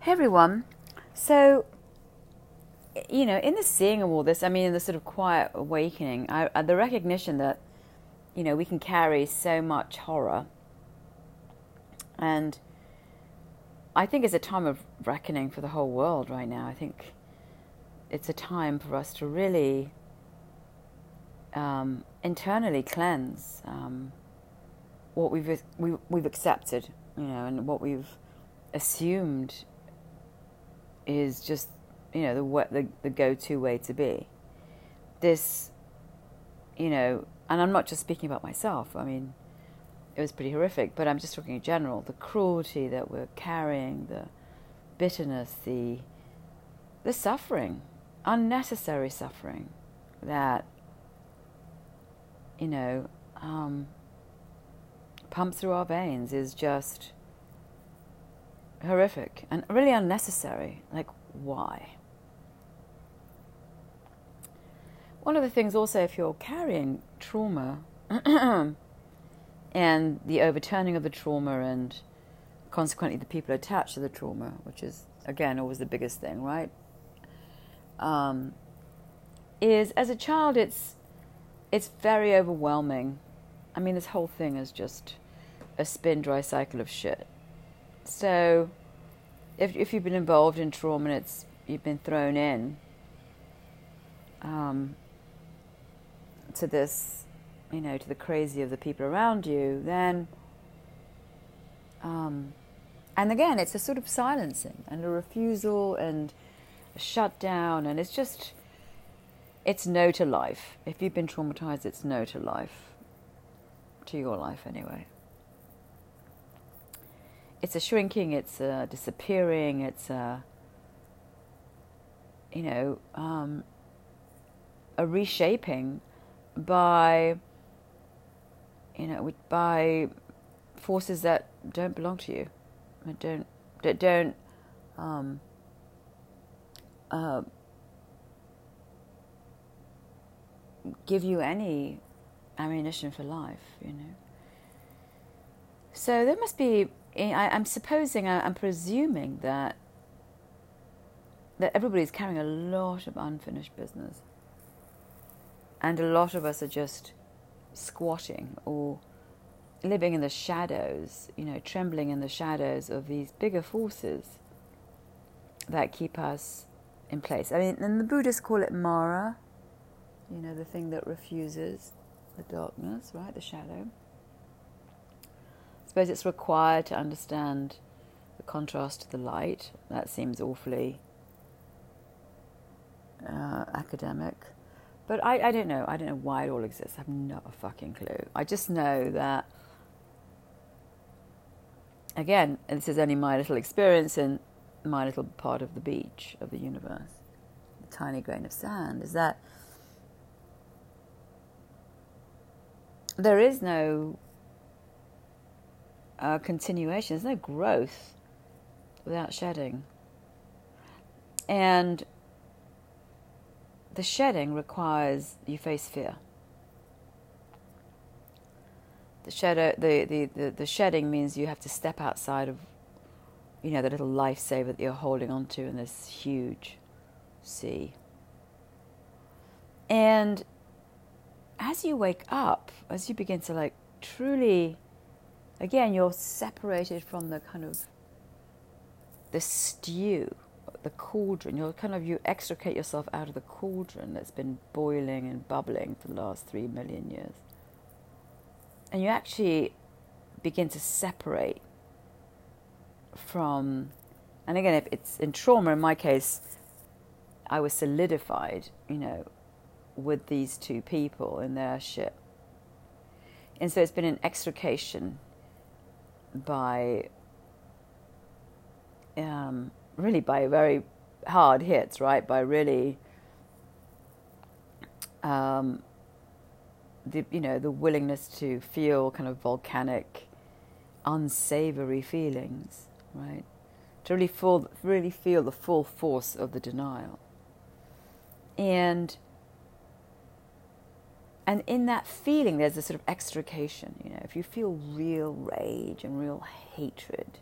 Hey everyone. So, you know, in the seeing of all this, I mean, in the sort of quiet awakening, I, uh, the recognition that, you know, we can carry so much horror. And I think it's a time of reckoning for the whole world right now. I think it's a time for us to really um, internally cleanse um, what we've, we, we've accepted, you know, and what we've assumed is just you know the the, the go-to way to be. This, you know, and I'm not just speaking about myself. I mean, it was pretty horrific, but I'm just talking in general. The cruelty that we're carrying, the bitterness, the the suffering, unnecessary suffering, that you know um, pumps through our veins is just horrific and really unnecessary. Like, why? One of the things, also, if you're carrying trauma and the overturning of the trauma and consequently the people attached to the trauma, which is, again, always the biggest thing, right? Um, is as a child, it's it's very overwhelming. I mean, this whole thing is just a spin dry cycle of shit. So, if if you've been involved in trauma and it's you've been thrown in um, to this, you know, to the crazy of the people around you, then, um, and again, it's a sort of silencing and a refusal and a shutdown, and it's just, it's no to life. If you've been traumatized, it's no to life, to your life anyway it's a shrinking, it's a disappearing, it's a you know um, a reshaping by you know by forces that don't belong to you, that don't that don't um, uh, give you any ammunition for life, you know. So there must be I, am supposing, I'm presuming that that everybody's carrying a lot of unfinished business, and a lot of us are just squatting or living in the shadows, you know, trembling in the shadows of these bigger forces that keep us in place. I mean, and the Buddhists call it Mara, you know, the thing that refuses the darkness, right, the shadow suppose it's required to understand the contrast to the light. That seems awfully uh, academic. But I, I don't know. I don't know why it all exists. I have no fucking clue. I just know that, again, this is only my little experience in my little part of the beach of the universe, the tiny grain of sand, is that there is no uh, continuation. There's no growth without shedding. And the shedding requires you face fear. The, shadow, the, the, the, the shedding means you have to step outside of, you know, the little lifesaver that you're holding onto in this huge sea. And as you wake up, as you begin to like truly again, you're separated from the kind of the stew, the cauldron. You're kind of you extricate yourself out of the cauldron that's been boiling and bubbling for the last three million years, and you actually begin to separate from. And again, if it's in trauma, in my case, I was solidified, you know, with these two people in their ship. And so it's been an extrication by um, really by very hard hits, right? By really um, the you know the willingness to feel kind of volcanic, unsavory feelings, right? To really feel really feel the full force of the denial, and and in that feeling, there's a sort of extrication. You know, if you feel real rage and real hatred,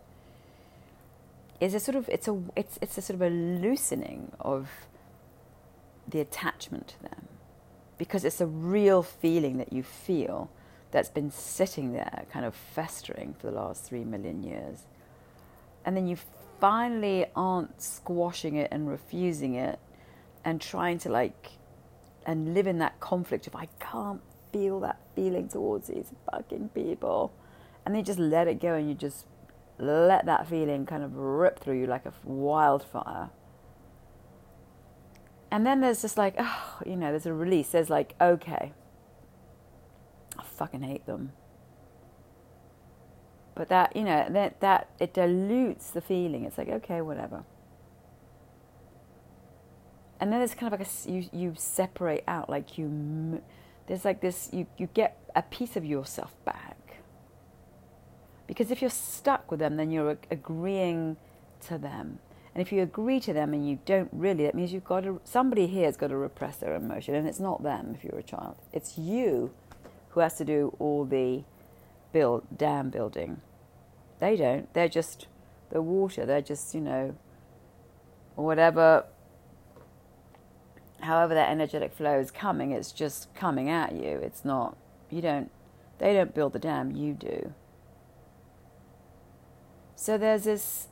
is a sort of it's a it's it's a sort of a loosening of the attachment to them because it's a real feeling that you feel that's been sitting there kind of festering for the last 3 million years and then you finally aren't squashing it and refusing it and trying to like and live in that conflict of I can't feel that feeling towards these fucking people and then you just let it go and you just let that feeling kind of rip through you like a wildfire. And then there's just like, oh, you know, there's a release. There's like, okay, I fucking hate them. But that, you know, that, that it dilutes the feeling. It's like, okay, whatever. And then there's kind of like a, you, you separate out, like you, there's like this, you, you get a piece of yourself back because if you're stuck with them, then you're agreeing to them. And if you agree to them and you don't really, that means you've got to, somebody here has got to repress their emotion. And it's not them if you're a child, it's you who has to do all the build, dam building. They don't. They're just the water. They're just, you know, whatever, however that energetic flow is coming, it's just coming at you. It's not, you don't, they don't build the dam, you do. So there's this.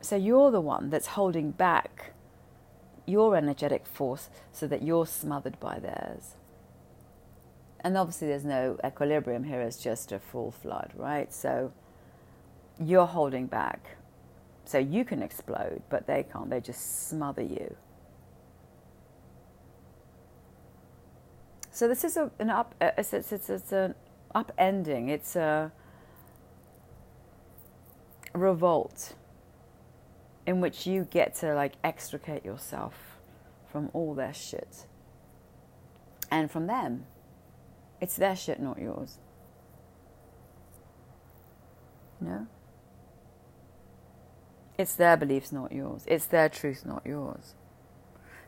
So you're the one that's holding back your energetic force so that you're smothered by theirs. And obviously, there's no equilibrium here, it's just a full flood, right? So you're holding back. So you can explode, but they can't. They just smother you. So this is a, an up. Uh, it's, it's, it's, it's an upending. It's a revolt in which you get to like extricate yourself from all their shit and from them. It's their shit, not yours. No? It's their beliefs, not yours. It's their truth, not yours.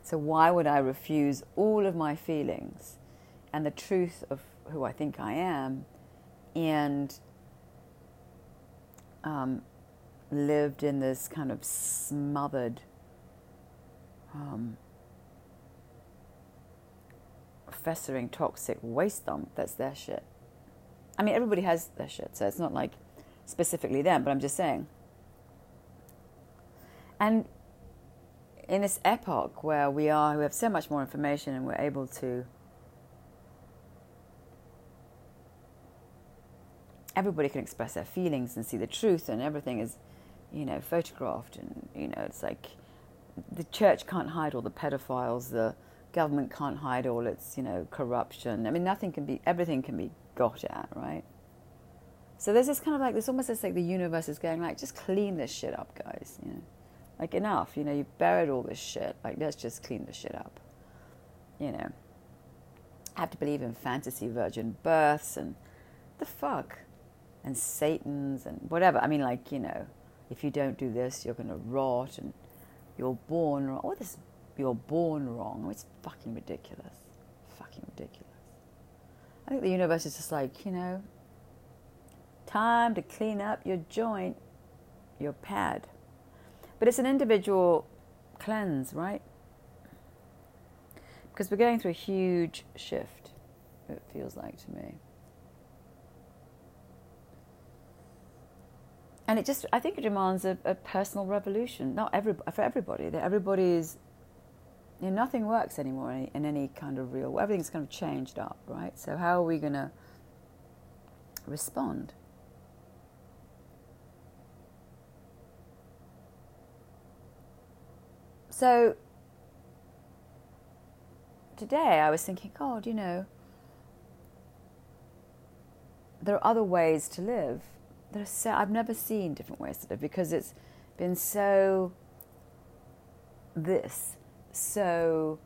So, why would I refuse all of my feelings and the truth of who I think I am and um, lived in this kind of smothered, um, festering, toxic waste dump that's their shit. I mean, everybody has their shit, so it's not like specifically them, but I'm just saying. And in this epoch where we are, we have so much more information and we're able to everybody can express their feelings and see the truth and everything is you know, photographed, and you know, it's like the church can't hide all the pedophiles, the government can't hide all its, you know, corruption. I mean, nothing can be, everything can be got at, right? So there's this kind of like, there's almost this like the universe is going like, just clean this shit up, guys. You know, like enough. You know, you buried all this shit. Like, let's just clean the shit up. You know, I have to believe in fantasy virgin births and the fuck and Satan's and whatever. I mean, like you know, if you don't do this, you're going to rot and you're born wrong. Oh, this, you're born wrong. It's fucking ridiculous. Fucking ridiculous. I think the universe is just like, you know, time to clean up your joint, your pad. But it's an individual cleanse, right? Because we're going through a huge shift, it feels like to me. And it just I think it demands a, a personal revolution. Not every for everybody. That everybody is. You know, nothing works anymore in, in any kind of real. Everything's kind of changed up, right? So how are we going to respond? So today I was thinking, God, you know, there are other ways to live there's so I've never seen different ways to live because it's been so this so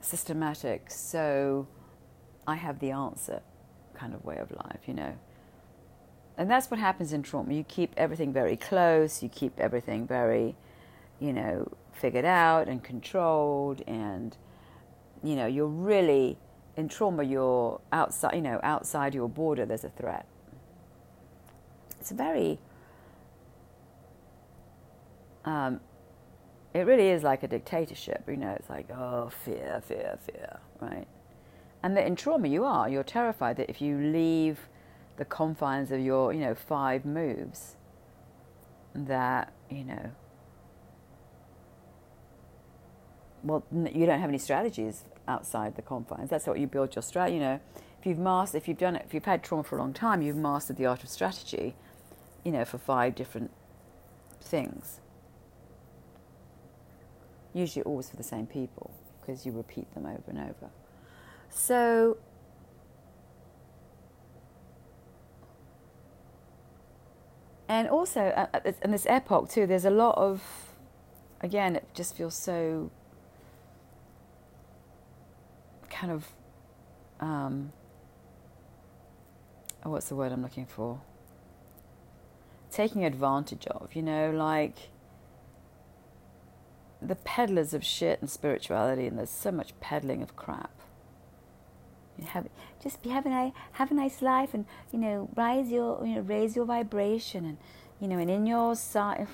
systematic so I have the answer kind of way of life you know. And that's what happens in trauma. You keep everything very close you keep everything very you know figured out and controlled and you know you're really in trauma you're outside you know outside your border there's a threat it's very um, it really is like a dictatorship. You know, it's like, oh, fear, fear, fear, right? And that in trauma, you are. You're terrified that if you leave the confines of your, you know, five moves, that, you know, well, you don't have any strategies outside the confines. That's what you build your strategy. You know, if you've mastered, if you've done it, if you've had trauma for a long time, you've mastered the art of strategy. You know, for five different things. Usually, always for the same people because you repeat them over and over. So. And also, at in this epoch too, there's a lot of, again, it just feels so kind of um, what's the word I'm looking for? Taking advantage of, you know, like the peddlers of shit and spirituality, and there's so much peddling of crap. You have just be having a have a nice life, and you know rise your you know raise your vibration, and you know and in your side,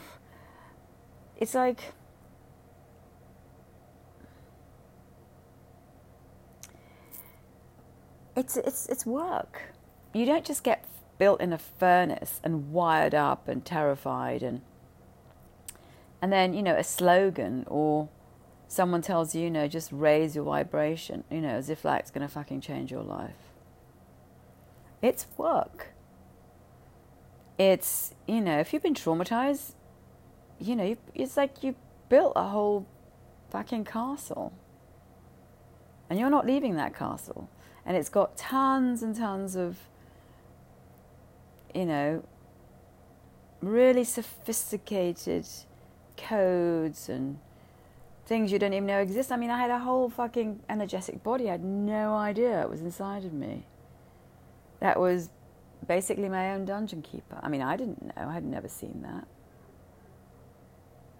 it's like it's it's it's work. You don't just get built in a furnace and wired up and terrified and and then you know a slogan or someone tells you you know just raise your vibration you know as if that's going to fucking change your life. It's work. It's you know if you've been traumatized you know it's like you built a whole fucking castle. And you're not leaving that castle. And it's got tons and tons of, you know, really sophisticated codes and things you don't even know exist. I mean, I had a whole fucking energetic body. I had no idea it was inside of me. That was basically my own dungeon keeper. I mean, I didn't know. I had never seen that.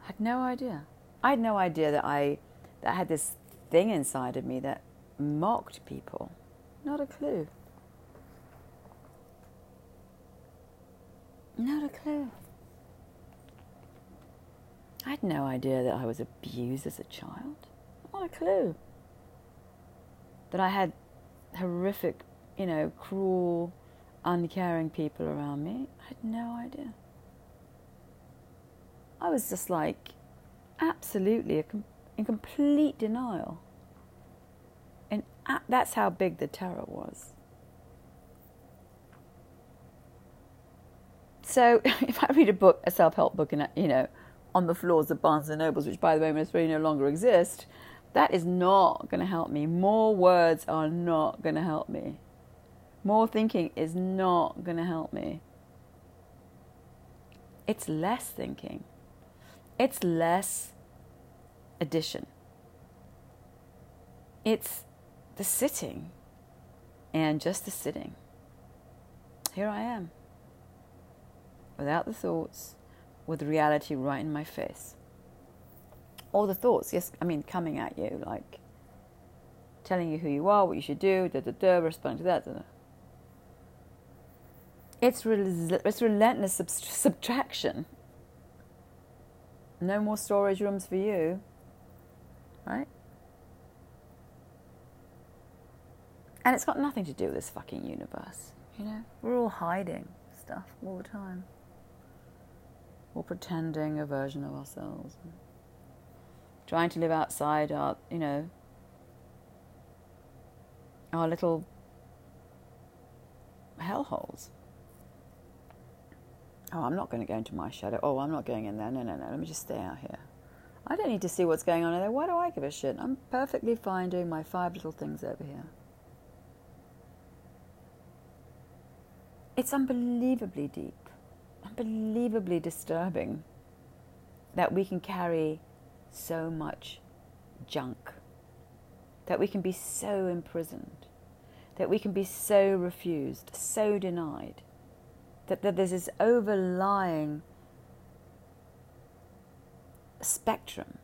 I had no idea. I had no idea that I that I had this thing inside of me that mocked people. Not a clue. Not a clue. I had no idea that I was abused as a child. Not a clue. That I had horrific, you know, cruel, uncaring people around me. I had no idea. I was just like absolutely in complete denial And that's how big the terror was. So if I read a book, a self-help book, and you know, on the floors of Barnes and Nobles, which by the way most really no longer exist, that is not going to help me. More words are not going to help me. More thinking is not going to help me. It's less thinking. It's less addition. It's the sitting and just the sitting. Here I am, without the thoughts, with reality right in my face. All the thoughts, yes, I mean, coming at you, like telling you who you are, what you should do, da da da, responding to that. Da, da. It's, it's relentless sub- subtraction. No more storage rooms for you, right? And it's got nothing to do with this fucking universe, you know? We're all hiding stuff all the time. Or pretending a version of ourselves. Trying to live outside our, you know, our little hellholes. Oh, I'm not going to go into my shadow. Oh, I'm not going in there. No, no, no. Let me just stay out here. I don't need to see what's going on in there. Why do I give a shit? I'm perfectly fine doing my five little things over here. It's unbelievably deep, unbelievably disturbing that we can carry so much junk, that we can be so imprisoned, that we can be so refused, so denied, that, that there's this overlying spectrum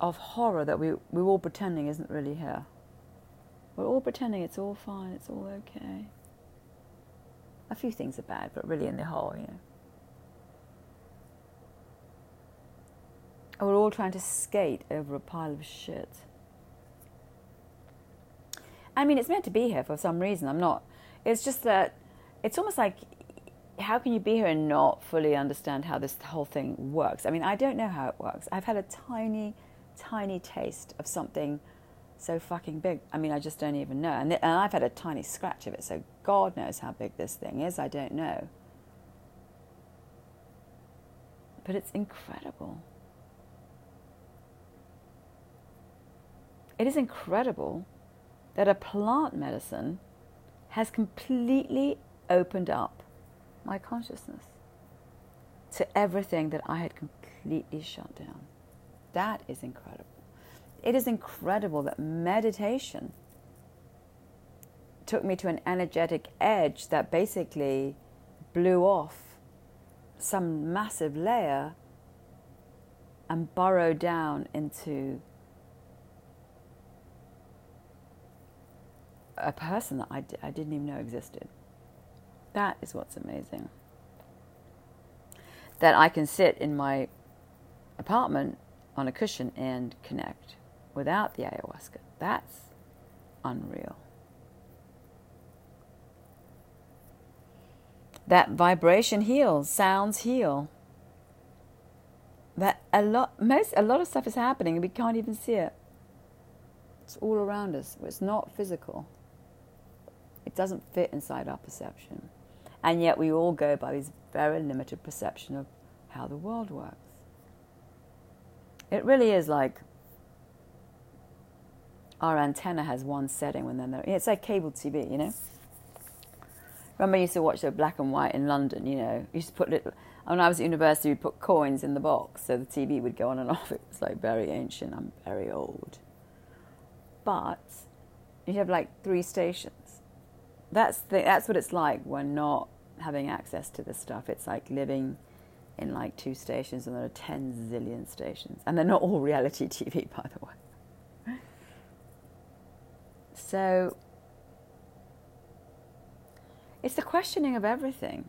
of horror that we, we're all pretending isn't really here. We're all pretending it's all fine, it's all okay a few things are bad, but really in the whole, you know. And we're all trying to skate over a pile of shit. I mean, it's meant to be here for some reason. I'm not. It's just that it's almost like how can you be here and not fully understand how this whole thing works? I mean, I don't know how it works. I've had a tiny, tiny taste of something so fucking big. I mean, I just don't even know. And, and I've had a tiny scratch of it, so God knows how big this thing is. I don't know. But it's incredible. It is incredible that a plant medicine has completely opened up my consciousness to everything that I had completely shut down. That is incredible. It is incredible that meditation took me to an energetic edge that basically blew off some massive layer and burrowed down into a person that I d- I didn't even know existed. That is what's amazing. That I can sit in my apartment on a cushion and connect without the ayahuasca. That's unreal. That vibration heals, sounds heal. That a lot, most, a lot of stuff is happening and we can't even see it. It's all around us. It's not physical. It doesn't fit inside our perception. And yet we all go by this very limited perception of how the world works. It really is like our antenna has one setting when then it's like cable TV, you know. Remember, I used to watch the black and white in London. You know, you used to put little. When I was at university, we'd put coins in the box so the TV would go on and off. It was like very ancient. I'm very old, but you have like three stations. That's the, that's what it's like when not having access to this stuff. It's like living in like two stations, and there are ten zillion stations, and they're not all reality TV, by the way. So it's the questioning of everything.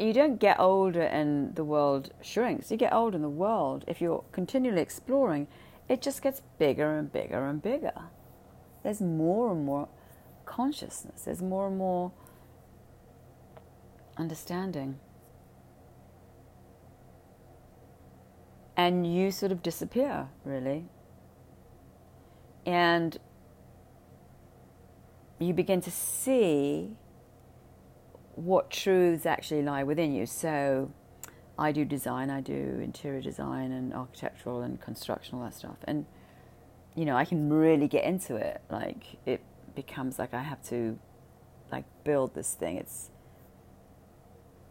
You don't get older and the world shrinks. You get older and the world, if you're continually exploring, it just gets bigger and bigger and bigger. There's more and more consciousness, there's more and more understanding. And you sort of disappear, really. And you begin to see what truths actually lie within you. So, I do design, I do interior design and architectural and construction, all that stuff. And, you know, I can really get into it. Like, it becomes like I have to, like, build this thing. It's,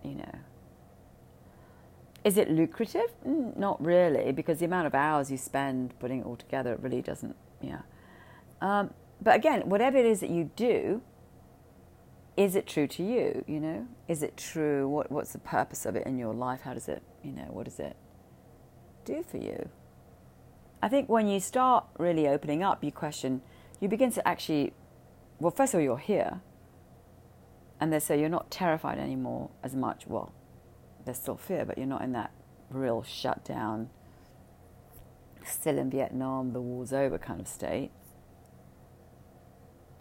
you know. Is it lucrative? Mm, not really, because the amount of hours you spend putting it all together, it really doesn't, yeah. Um, but again, whatever it is that you do, is it true to you? You know, is it true? What What's the purpose of it in your life? How does it, you know, what does it do for you? I think when you start really opening up, you question, you begin to actually, well, first of all, you're here, and they say you're not terrified anymore as much. Well, there's still fear, but you're not in that real shut down, still in Vietnam, the war's over kind of state.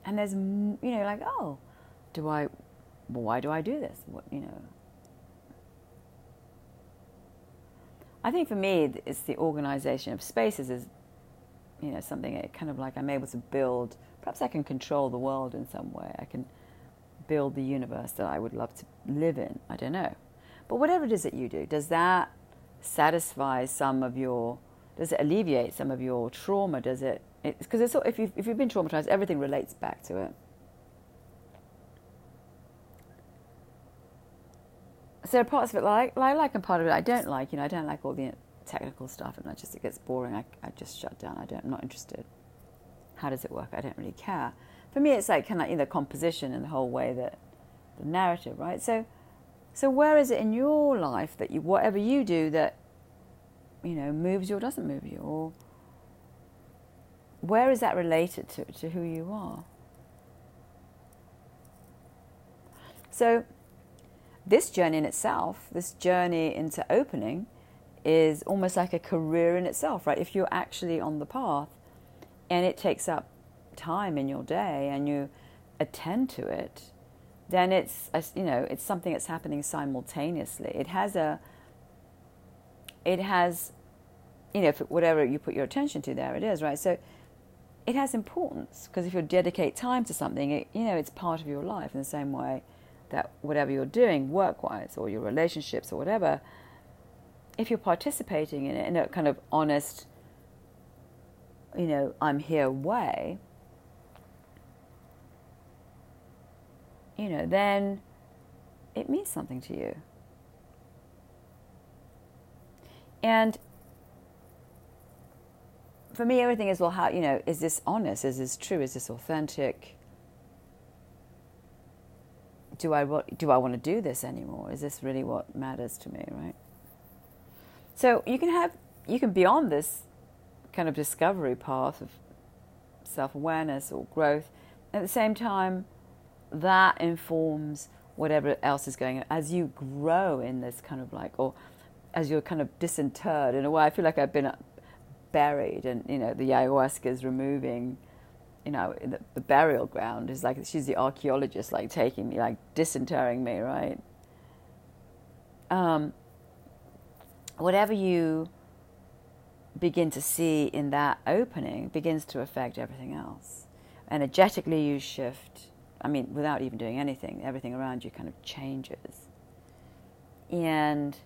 And there's you know like oh do i well, why do i do this? What you know. I think for me it's the organization of spaces is you know something kind of like i'm able to build perhaps i can control the world in some way i can build the universe that i would love to live in i don't know but whatever it is that you do does that satisfy some of your does it alleviate some of your trauma does it because it's, if you've, if you've been traumatized, everything relates back to it. So there are parts of it like, I like and part of it I don't like. You know, I don't like all the technical stuff, and I just it gets boring. I, I just shut down. I don't. I'm not interested. How does it work? I don't really care. For me, it's like kind of you know, composition and the whole way that the narrative, right? So, so where is it in your life that you, whatever you do, that you know moves you or doesn't move you, or where is that related to, to who you are? So, this journey in itself, this journey into opening, is almost like a career in itself, right? If you're actually on the path and it takes up time in your day and you attend to it, then it's uh, you know it's something that's happening simultaneously. It has a it has you know whatever you put your attention to, there it is, right? So it has importance because if you dedicate time to something, it, you know it's part of your life in the same way that whatever you're doing work-wise or your relationships or whatever, if you're participating in it in a kind of honest, you know, I'm here way, you know, then it means something to you. And for me, everything is well, how, you know, is this honest? Is this true? Is this authentic? Do I, do I want to do this anymore? Is this really what matters to me, right? So you can have, you can be on this kind of discovery path of self awareness or growth. At the same time, that informs whatever else is going on as you grow in this kind of like, or as you're kind of disinterred in a way. I feel like I've been buried, and you know, the ayahuasca is removing, you know, the, the burial ground is like she's the archaeologist, like taking me, like disinterring me, right? Um, whatever you begin to see in that opening begins to affect everything else. Energetically, you shift I mean, without even doing anything, everything around you kind of changes. And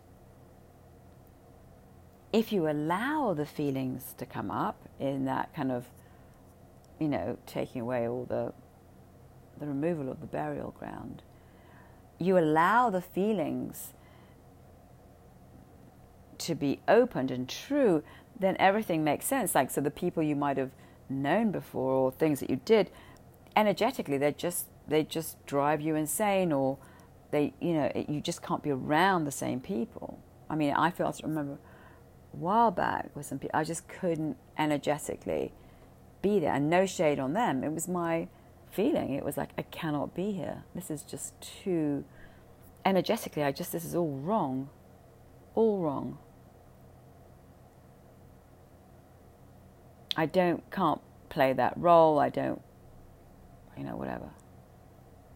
if you allow the feelings to come up in that kind of, you know, taking away all the, the removal of the burial ground, you allow the feelings to be opened and true, then everything makes sense. Like, so the people you might have known before or things that you did energetically they just they just drive you insane or they you know it, you just can't be around the same people. I mean i feel i remember a while back with some people i just couldn't energetically be there and no shade on them. It was my feeling. It was like i cannot be here. This is just too energetically i just this is all wrong. All wrong i don't can't play that role i don't you know, whatever.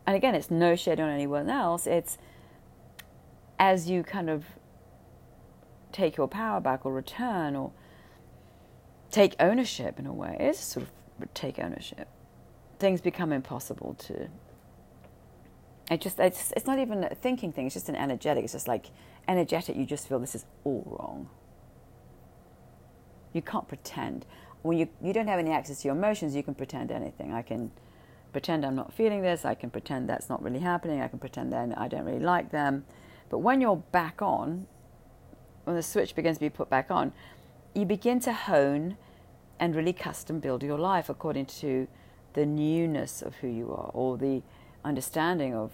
And again, it's no shade on anyone else. It's as you kind of take your power back or return or take ownership in a way. It is sort of take ownership. Things become impossible to. It just it's it's not even a thinking thing. It's just an energetic. It's just like energetic. You just feel this is all wrong. You can't pretend when you you don't have any access to your emotions. You can pretend anything. I can pretend I'm not feeling this. I can pretend that's not really happening. I can pretend then I don't really like them. But when you're back on, when the switch begins to be put back on, you begin to hone and really custom build your life according to the newness of who you are or the understanding of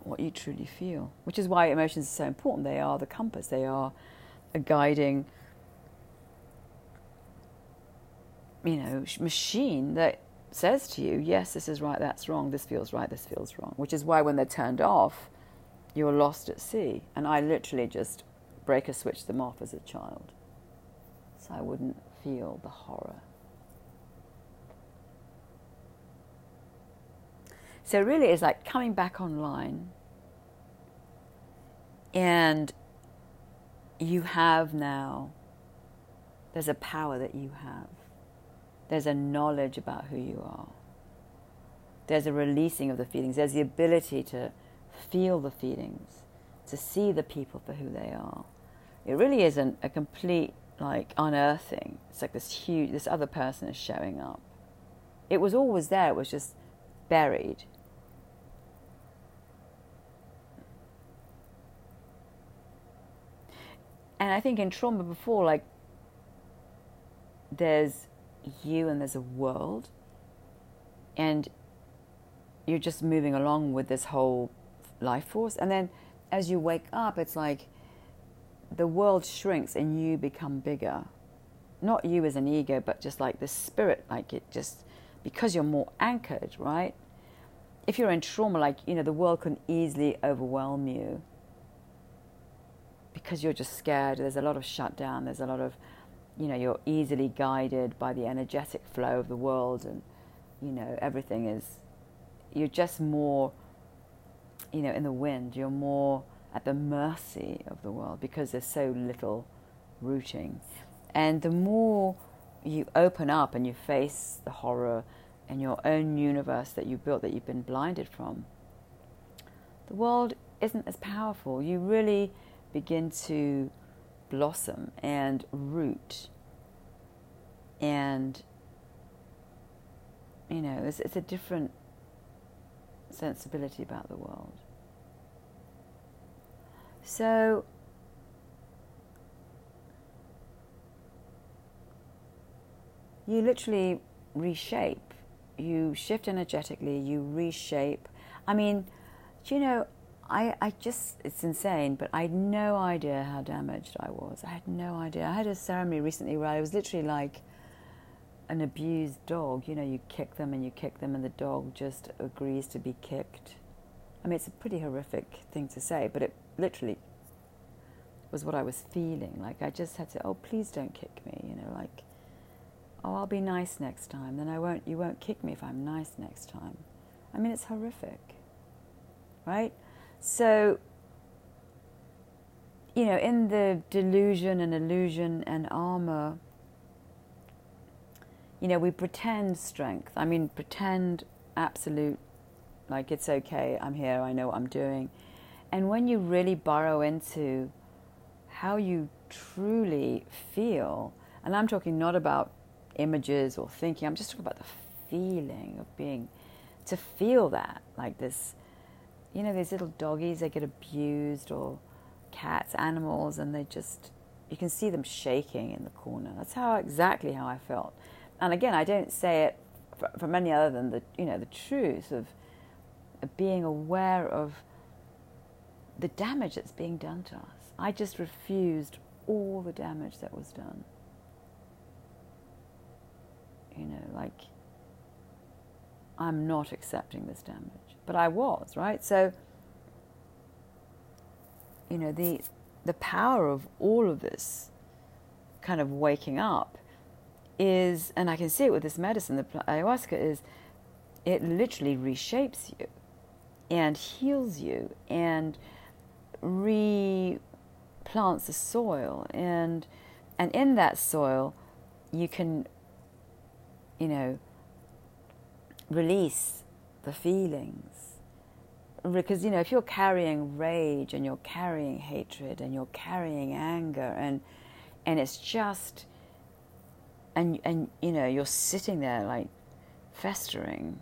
what you truly feel. Which is why emotions are so important. They are the compass, they are a guiding you know machine that says to you, yes, this is right, that's wrong, this feels right, this feels wrong, which is why when they're turned off, you're lost at sea. And I literally just break a switch them off as a child so I wouldn't feel the horror. So, really, it's like coming back online and you have now, there's a power that you have there's a knowledge about who you are. There's a releasing of the feelings. There's the ability to feel the feelings, to see the people for who they are. It really isn't a complete like unearthing. It's like this huge, this other person is showing up. It was always there. It was just buried. And I think in trauma before, like, there's you and there's a world and you're just moving along with this whole life force and then as you wake up it's like the world shrinks and you become bigger not you as an ego but just like the spirit like it just because you're more anchored right if you're in trauma like you know the world can easily overwhelm you because you're just scared. There's a lot of shutdown. There's a lot of, you know, you're easily guided by the energetic flow of the world, and you know everything is. You're just more, you know, in the wind. You're more at the mercy of the world because there's so little rooting, and the more you open up and you face the horror and your own universe that you built that you've been blinded from, the world isn't as powerful. You really begin to blossom and root. And, you know, it's, it's a different sensibility about the world. So, you literally reshape. You shift energetically, you reshape. I mean, do you know, I, I just, it's insane, but I had no idea how damaged I was. I had no idea. I had a ceremony recently where I was literally like an abused dog. You know, you kick them and you kick them, and the dog just agrees to be kicked. I mean, it's a pretty horrific thing to say, but it literally was what I was feeling. Like, I just had to, oh, please don't kick me. You know, like, oh, I'll be nice next time. Then I won't, you won't kick me if I'm nice next time. I mean, it's horrific, right? So, you know, in the delusion and illusion and armor, you know, we pretend strength. I mean, pretend absolute, like it's okay, I'm here, I know what I'm doing. And when you really burrow into how you truly feel, and I'm talking not about images or thinking, I'm just talking about the feeling of being, to feel that, like this you know, these little doggies, they get abused, or cats, animals, and they just, you can see them shaking in the corner. That's how exactly how I felt. And again, I don't say it from any other than the, you know, the truth of, of being aware of the damage that's being done to us. I just refused all the damage that was done. You know, like, I'm not accepting this damage but I was, right? So, you know, the, the power of all of this kind of waking up is, and I can see it with this medicine, the ayahuasca, is it literally reshapes you and heals you and replants the soil. And, and in that soil, you can, you know, release the feelings. Because, you know, if you're carrying rage and you're carrying hatred and you're carrying anger and, and it's just, and, and, you know, you're sitting there like festering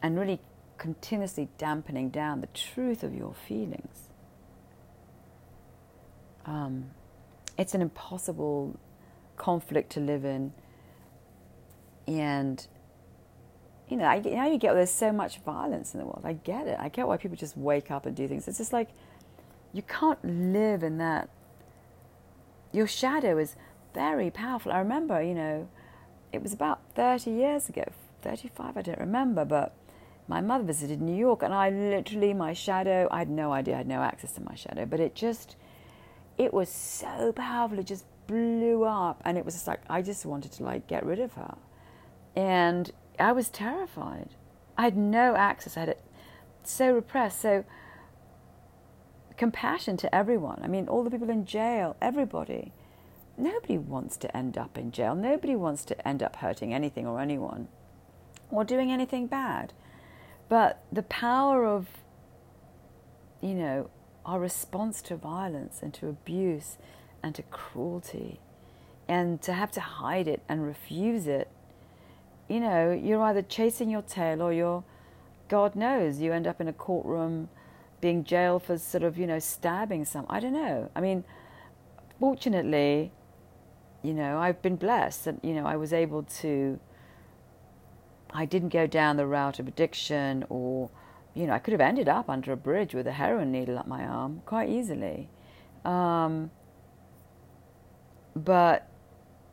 and really continuously dampening down the truth of your feelings. Um, it's an impossible conflict to live in. And you know, I, now you get there's so much violence in the world. I get it. I get why people just wake up and do things. It's just like you can't live in that. Your shadow is very powerful. I remember, you know, it was about 30 years ago, 35, I don't remember, but my mother visited New York and I literally, my shadow, I had no idea, I had no access to my shadow, but it just, it was so powerful. It just blew up and it was just like, I just wanted to like get rid of her. And I was terrified. I had no access. I had it so repressed. So compassion to everyone. I mean, all the people in jail, everybody. Nobody wants to end up in jail. Nobody wants to end up hurting anything or anyone or doing anything bad. But the power of, you know, our response to violence and to abuse and to cruelty and to have to hide it and refuse it you know, you're either chasing your tail or you're, God knows, you end up in a courtroom being jailed for sort of, you know, stabbing some. I don't know. I mean, fortunately, you know, I've been blessed that, you know, I was able to, I didn't go down the route of addiction or, you know, I could have ended up under a bridge with a heroin needle up my arm quite easily. Um, but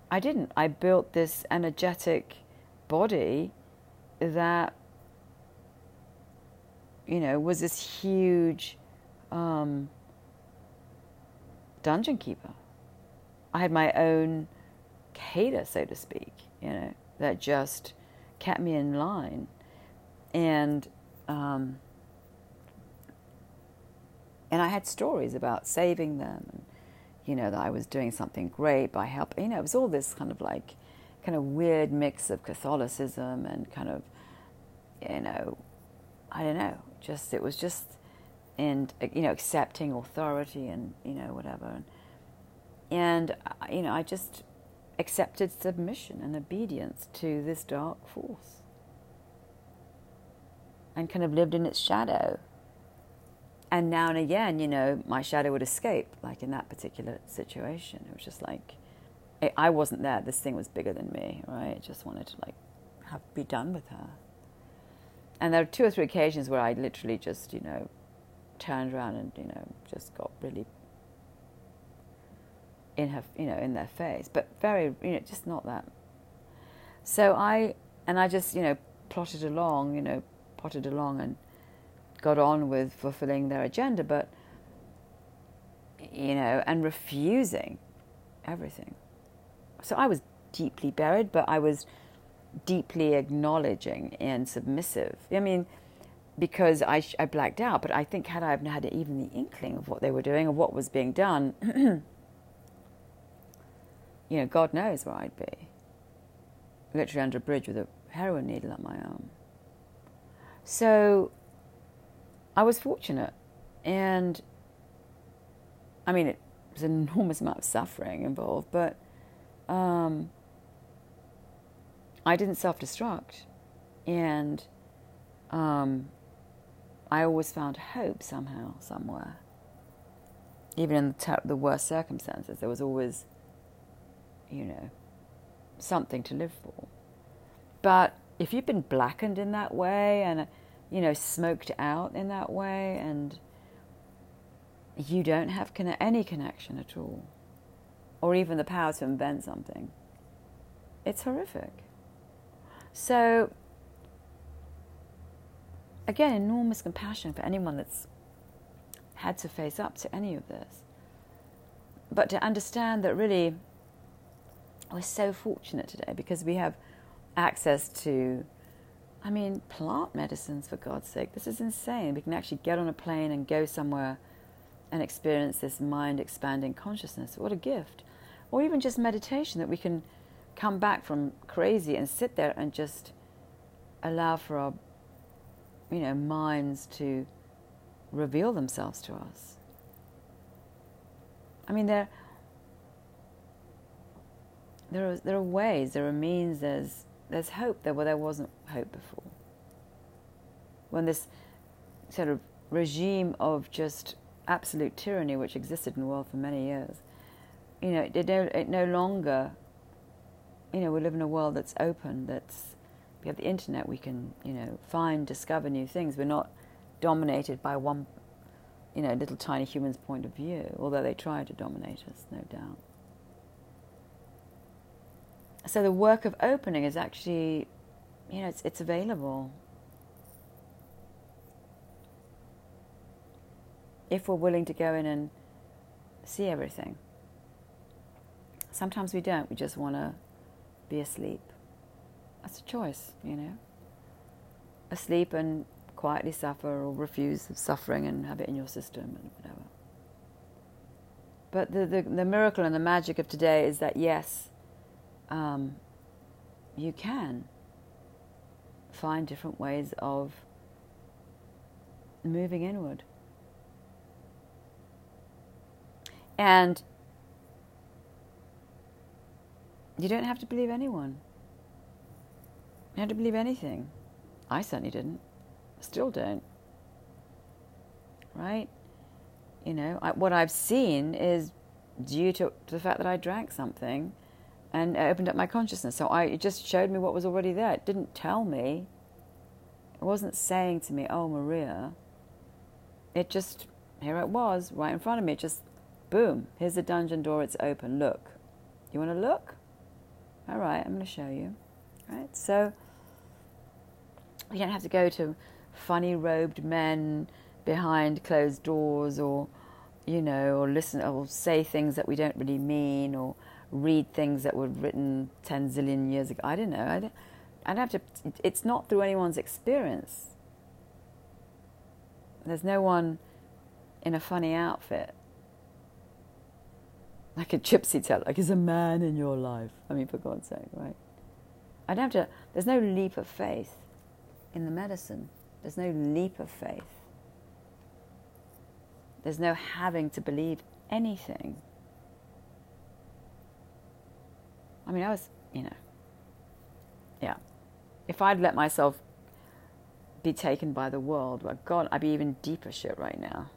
I didn't. I built this energetic body that you know was this huge um, dungeon keeper. I had my own cater, so to speak, you know, that just kept me in line. And um, and I had stories about saving them, and you know that I was doing something great by helping. You know, it was all this kind of like, kind of weird mix of Catholicism and kind of, you know, I don't know, just it was just, and you know, accepting authority and you know whatever, and, and uh, you know I just accepted submission and obedience to this dark force and kind of lived in its shadow. And now and again, you know, my shadow would escape, like in that particular situation. It was just like, I wasn't there. This thing was bigger than me, right? I just wanted to like have be done with her. And there were two or three occasions where I literally just, you know, turned around and, you know, just got really in her, you know, in their face, but very, you know, just not that. So I, and I just, you know, plotted along, you know, potted along and got on with fulfilling their agenda, but, you know, and refusing everything. So I was deeply buried, but I was deeply acknowledging and submissive. I mean, because I, I blacked out, but I think had I had even the inkling of what they were doing or what was being done, you know, God knows where I'd be. Literally under a bridge with a heroin needle up my arm. So I was fortunate. And I mean, it was an enormous amount of suffering involved, but um, I didn't self destruct. And um, I always found hope somehow, somewhere. Even in the, ter- the worst circumstances, there was always, you know, something to live for. But if you've been blackened in that way and you know, smoked out in that way, and you don't have any connection at all, or even the power to invent something. It's horrific. So, again, enormous compassion for anyone that's had to face up to any of this. But to understand that really, we're so fortunate today because we have access to I mean, plant medicines, for God's sake. This is insane. We can actually get on a plane and go somewhere and experience this mind expanding consciousness. What a gift. Or even just meditation that we can come back from crazy and sit there and just allow for our, you know, minds to reveal themselves to us. I mean, there, there are, there are ways, there are means, there's there's hope there where there wasn't hope before. When this sort of regime of just absolute tyranny, which existed in the world for many years, you know, it no, it no longer, you know, we live in a world that's open, that's, we have the internet, we can, you know, find, discover new things. We're not dominated by one, you know, little tiny human's point of view, although they try to dominate us, no doubt so the work of opening is actually, you know, it's, it's available. If we're willing to go in and see everything. Sometimes we don't, we just want to be asleep. That's a choice, you know. Asleep and quietly suffer or refuse suffering and have it in your system and whatever. But the, the, the miracle and the magic of today is that, yes, um, you can find different ways of moving inward. And you don't have to believe anyone. You don't have to believe anything. I certainly didn't. Still don't. Right? You know, I, what I've seen is due to, to the fact that I drank something and it opened up my consciousness. So I, it just showed me what was already there. It didn't tell me. It wasn't saying to me, "Oh, Maria." It just here it was right in front of me. It just boom. Here's the dungeon door. It's open. Look. You want to look? All right. I'm going to show you. All right. So you don't have to go to funny robed men behind closed doors or you know, or listen or say things that we don't really mean, or read things that were written 10 zillion years ago. I don't know. I don't, I'd have to, it's not through anyone's experience. There's no one in a funny outfit. Like a gypsy tale, like, is a man in your life? I mean, for God's sake, right? I don't have to, there's no leap of faith in the medicine. There's no leap of faith. There's no having to believe anything. I mean, I was, you know, yeah. If I'd let myself be taken by the world, well, God, I'd be even deeper shit right now.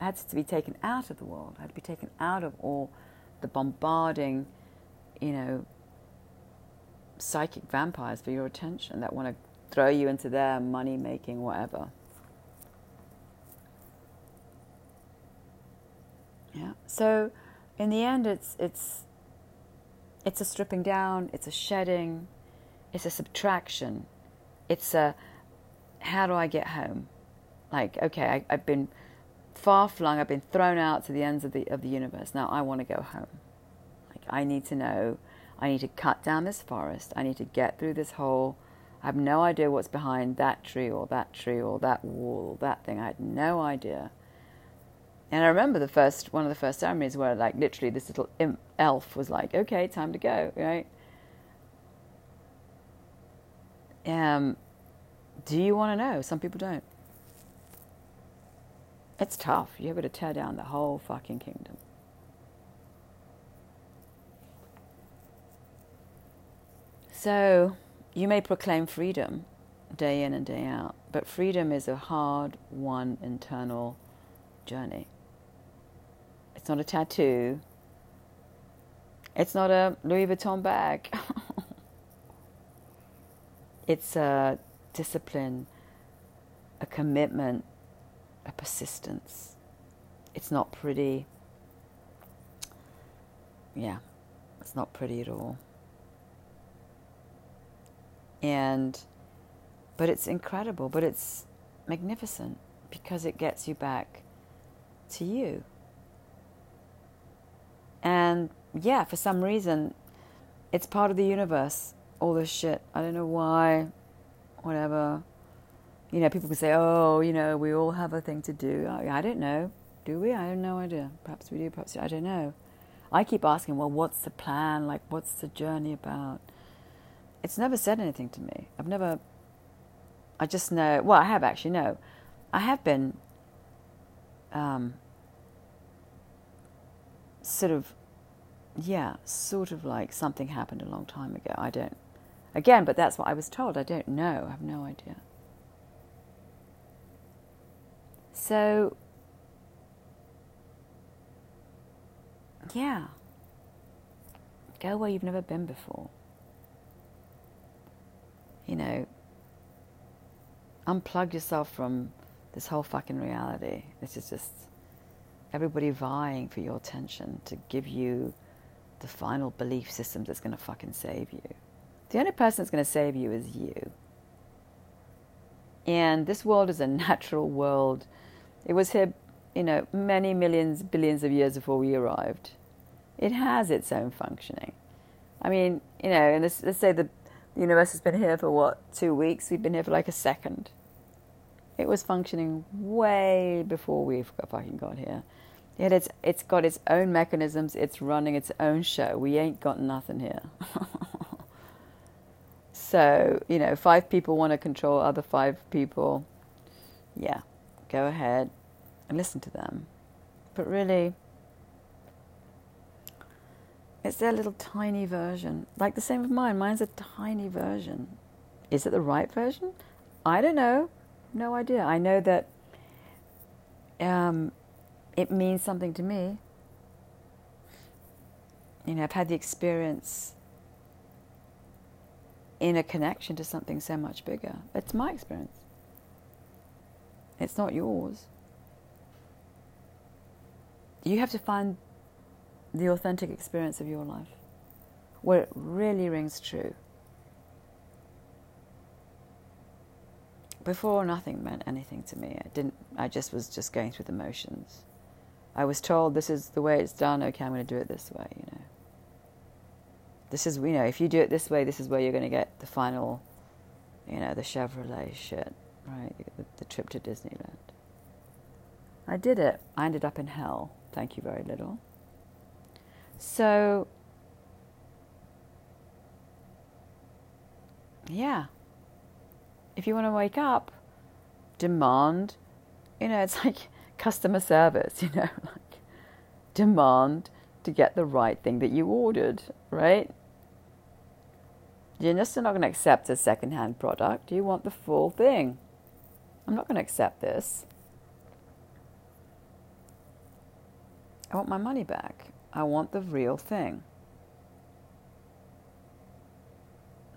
Had to be taken out of the world. Had to be taken out of all the bombarding, you know, psychic vampires for your attention that want to throw you into their money making whatever. Yeah. So in the end it's it's it's a stripping down, it's a shedding, it's a subtraction. It's a how do I get home? Like, okay, I, I've been far flung, I've been thrown out to the ends of the of the universe. Now I want to go home. Like I need to know I need to cut down this forest. I need to get through this hole. I have no idea what's behind that tree or that tree or that wall or that thing. I had no idea. And I remember the first one of the first ceremonies where like literally this little imp, elf was like, "Okay, time to go," right? Um, do you want to know? Some people don't. It's tough. You've got to tear down the whole fucking kingdom. So, you may proclaim freedom day in and day out, but freedom is a hard won internal journey. It's not a tattoo. It's not a Louis Vuitton bag. it's a discipline, a commitment, a persistence. It's not pretty. Yeah, it's not pretty at all and but it's incredible but it's magnificent because it gets you back to you and yeah for some reason it's part of the universe all this shit i don't know why whatever you know people can say oh you know we all have a thing to do i, I don't know do we i have no idea perhaps we do perhaps i don't know i keep asking well what's the plan like what's the journey about it's never said anything to me. I've never, I just know, well, I have actually, no. I have been um, sort of, yeah, sort of like something happened a long time ago. I don't, again, but that's what I was told. I don't know. I have no idea. So, yeah, go where you've never been before you know, unplug yourself from this whole fucking reality. This is just everybody vying for your attention to give you the final belief system that's going to fucking save you. The only person that's going to save you is you. And this world is a natural world. It was here, you know, many millions, billions of years before we arrived. It has its own functioning. I mean, you know, and let's, let's say the universe has been here for what, two weeks? We've been here for like a second. It was functioning way before we fucking got here. Yet it's it's got its own mechanisms, it's running its own show. We ain't got nothing here. so, you know, five people want to control other five people. Yeah, go ahead and listen to them. But really, it's their little tiny version. Like the same with mine. Mine's a tiny version. Is it the right version? I don't know. No idea. I know that um, it means something to me. You know, I've had the experience in a connection to something so much bigger. It's my experience. It's not yours. You have to find the authentic experience of your life, where it really rings true. Before, nothing meant anything to me. I didn't. I just was just going through the motions. I was told this is the way it's done. Okay, I'm going to do it this way. You know, this is you know if you do it this way, this is where you're going to get the final, you know, the Chevrolet shit, right? The, trip to Disneyland. I did it. I ended up in hell. Thank you very little. So, yeah. If you want to wake up, demand, you know, it's like customer service, you know, like demand to get the right thing that you ordered, right? You're just not going to accept a secondhand product. You want the full thing. I'm not going to accept this. I want my money back. I want the real thing.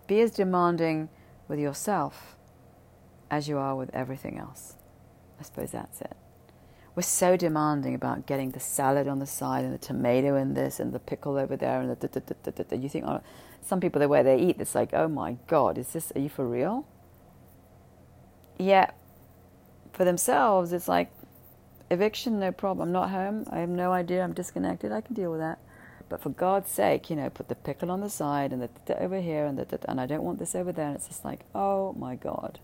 Be as demanding with yourself as you are with everything else. I suppose that's it. We're so demanding about getting the salad on the side and the tomato in this and the pickle over there and the da, da, da, you think oh, some people the way they eat it's like oh my god is this are you for real? Yeah, for themselves it's like eviction no problem. I'm not home. I have no idea. I'm disconnected. I can deal with that. But for God's sake, you know, put the pickle on the side and the over here and the and I don't want this over there. And it's just like oh my god.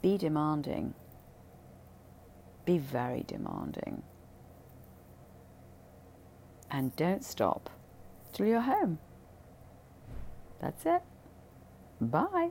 Be demanding. Be very demanding. And don't stop till you're home. That's it. Bye.